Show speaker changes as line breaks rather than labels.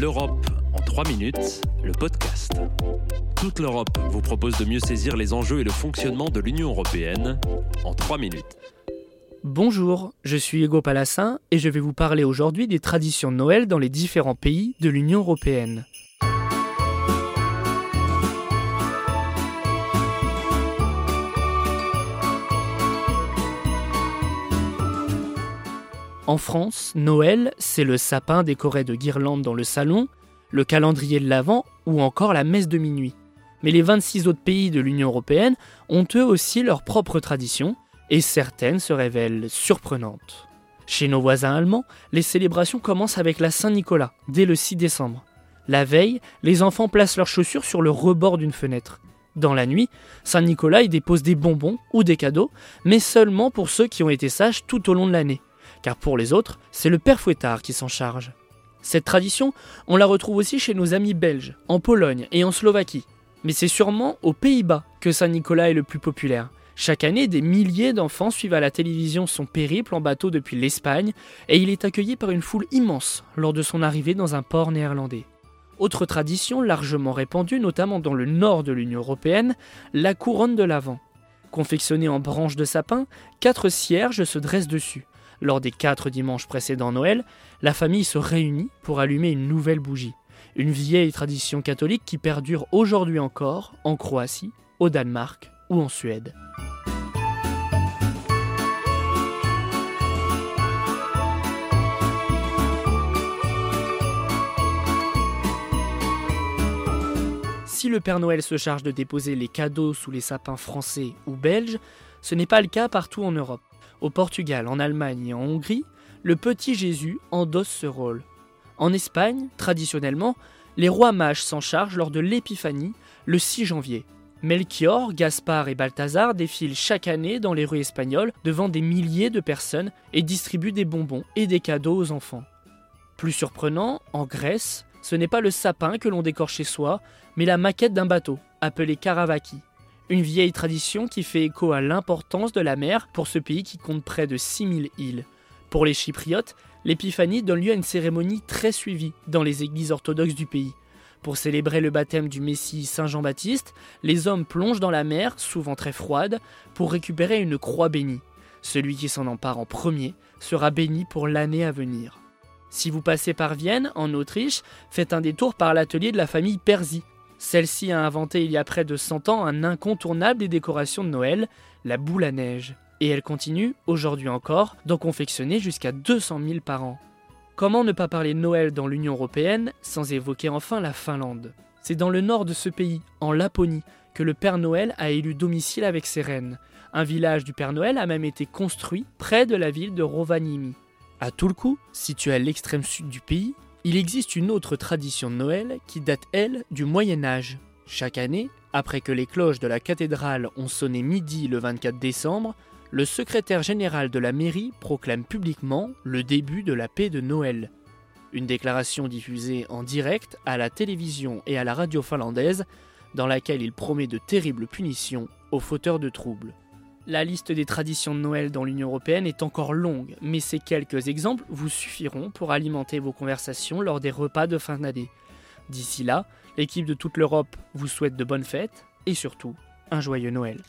L'Europe en 3 minutes, le podcast. Toute l'Europe vous propose de mieux saisir les enjeux et le fonctionnement de l'Union européenne en 3 minutes.
Bonjour, je suis Hugo Palassin et je vais vous parler aujourd'hui des traditions de Noël dans les différents pays de l'Union européenne. En France, Noël, c'est le sapin décoré de guirlandes dans le salon, le calendrier de l'Avent ou encore la messe de minuit. Mais les 26 autres pays de l'Union européenne ont eux aussi leurs propres traditions, et certaines se révèlent surprenantes. Chez nos voisins allemands, les célébrations commencent avec la Saint-Nicolas, dès le 6 décembre. La veille, les enfants placent leurs chaussures sur le rebord d'une fenêtre. Dans la nuit, Saint-Nicolas y dépose des bonbons ou des cadeaux, mais seulement pour ceux qui ont été sages tout au long de l'année car pour les autres, c'est le père fouettard qui s'en charge. Cette tradition, on la retrouve aussi chez nos amis belges, en Pologne et en Slovaquie. Mais c'est sûrement aux Pays-Bas que Saint-Nicolas est le plus populaire. Chaque année, des milliers d'enfants suivent à la télévision son périple en bateau depuis l'Espagne, et il est accueilli par une foule immense lors de son arrivée dans un port néerlandais. Autre tradition largement répandue, notamment dans le nord de l'Union européenne, la couronne de l'Avent. Confectionnée en branches de sapin, quatre cierges se dressent dessus. Lors des quatre dimanches précédents Noël, la famille se réunit pour allumer une nouvelle bougie. Une vieille tradition catholique qui perdure aujourd'hui encore en Croatie, au Danemark ou en Suède. Si le Père Noël se charge de déposer les cadeaux sous les sapins français ou belges, ce n'est pas le cas partout en Europe. Au Portugal, en Allemagne et en Hongrie, le petit Jésus endosse ce rôle. En Espagne, traditionnellement, les rois mages s'en chargent lors de l'épiphanie, le 6 janvier. Melchior, Gaspard et Balthazar défilent chaque année dans les rues espagnoles devant des milliers de personnes et distribuent des bonbons et des cadeaux aux enfants. Plus surprenant, en Grèce, ce n'est pas le sapin que l'on décore chez soi, mais la maquette d'un bateau, appelé Karavaki une vieille tradition qui fait écho à l'importance de la mer pour ce pays qui compte près de 6000 îles. Pour les Chypriotes, l'épiphanie donne lieu à une cérémonie très suivie dans les églises orthodoxes du pays. Pour célébrer le baptême du Messie Saint Jean-Baptiste, les hommes plongent dans la mer, souvent très froide, pour récupérer une croix bénie. Celui qui s'en empare en premier sera béni pour l'année à venir. Si vous passez par Vienne, en Autriche, faites un détour par l'atelier de la famille Perzi, celle-ci a inventé il y a près de 100 ans un incontournable des décorations de Noël, la boule à neige. Et elle continue, aujourd'hui encore, d'en confectionner jusqu'à 200 000 par an. Comment ne pas parler de Noël dans l'Union européenne sans évoquer enfin la Finlande? C'est dans le nord de ce pays, en Laponie, que le Père Noël a élu domicile avec ses reines. Un village du Père Noël a même été construit près de la ville de Rovaniemi. À Tulku, situé à l'extrême sud du pays, il existe une autre tradition de Noël qui date, elle, du Moyen Âge. Chaque année, après que les cloches de la cathédrale ont sonné midi le 24 décembre, le secrétaire général de la mairie proclame publiquement le début de la paix de Noël. Une déclaration diffusée en direct à la télévision et à la radio finlandaise, dans laquelle il promet de terribles punitions aux fauteurs de troubles. La liste des traditions de Noël dans l'Union européenne est encore longue, mais ces quelques exemples vous suffiront pour alimenter vos conversations lors des repas de fin d'année. D'ici là, l'équipe de toute l'Europe vous souhaite de bonnes fêtes et surtout un joyeux Noël.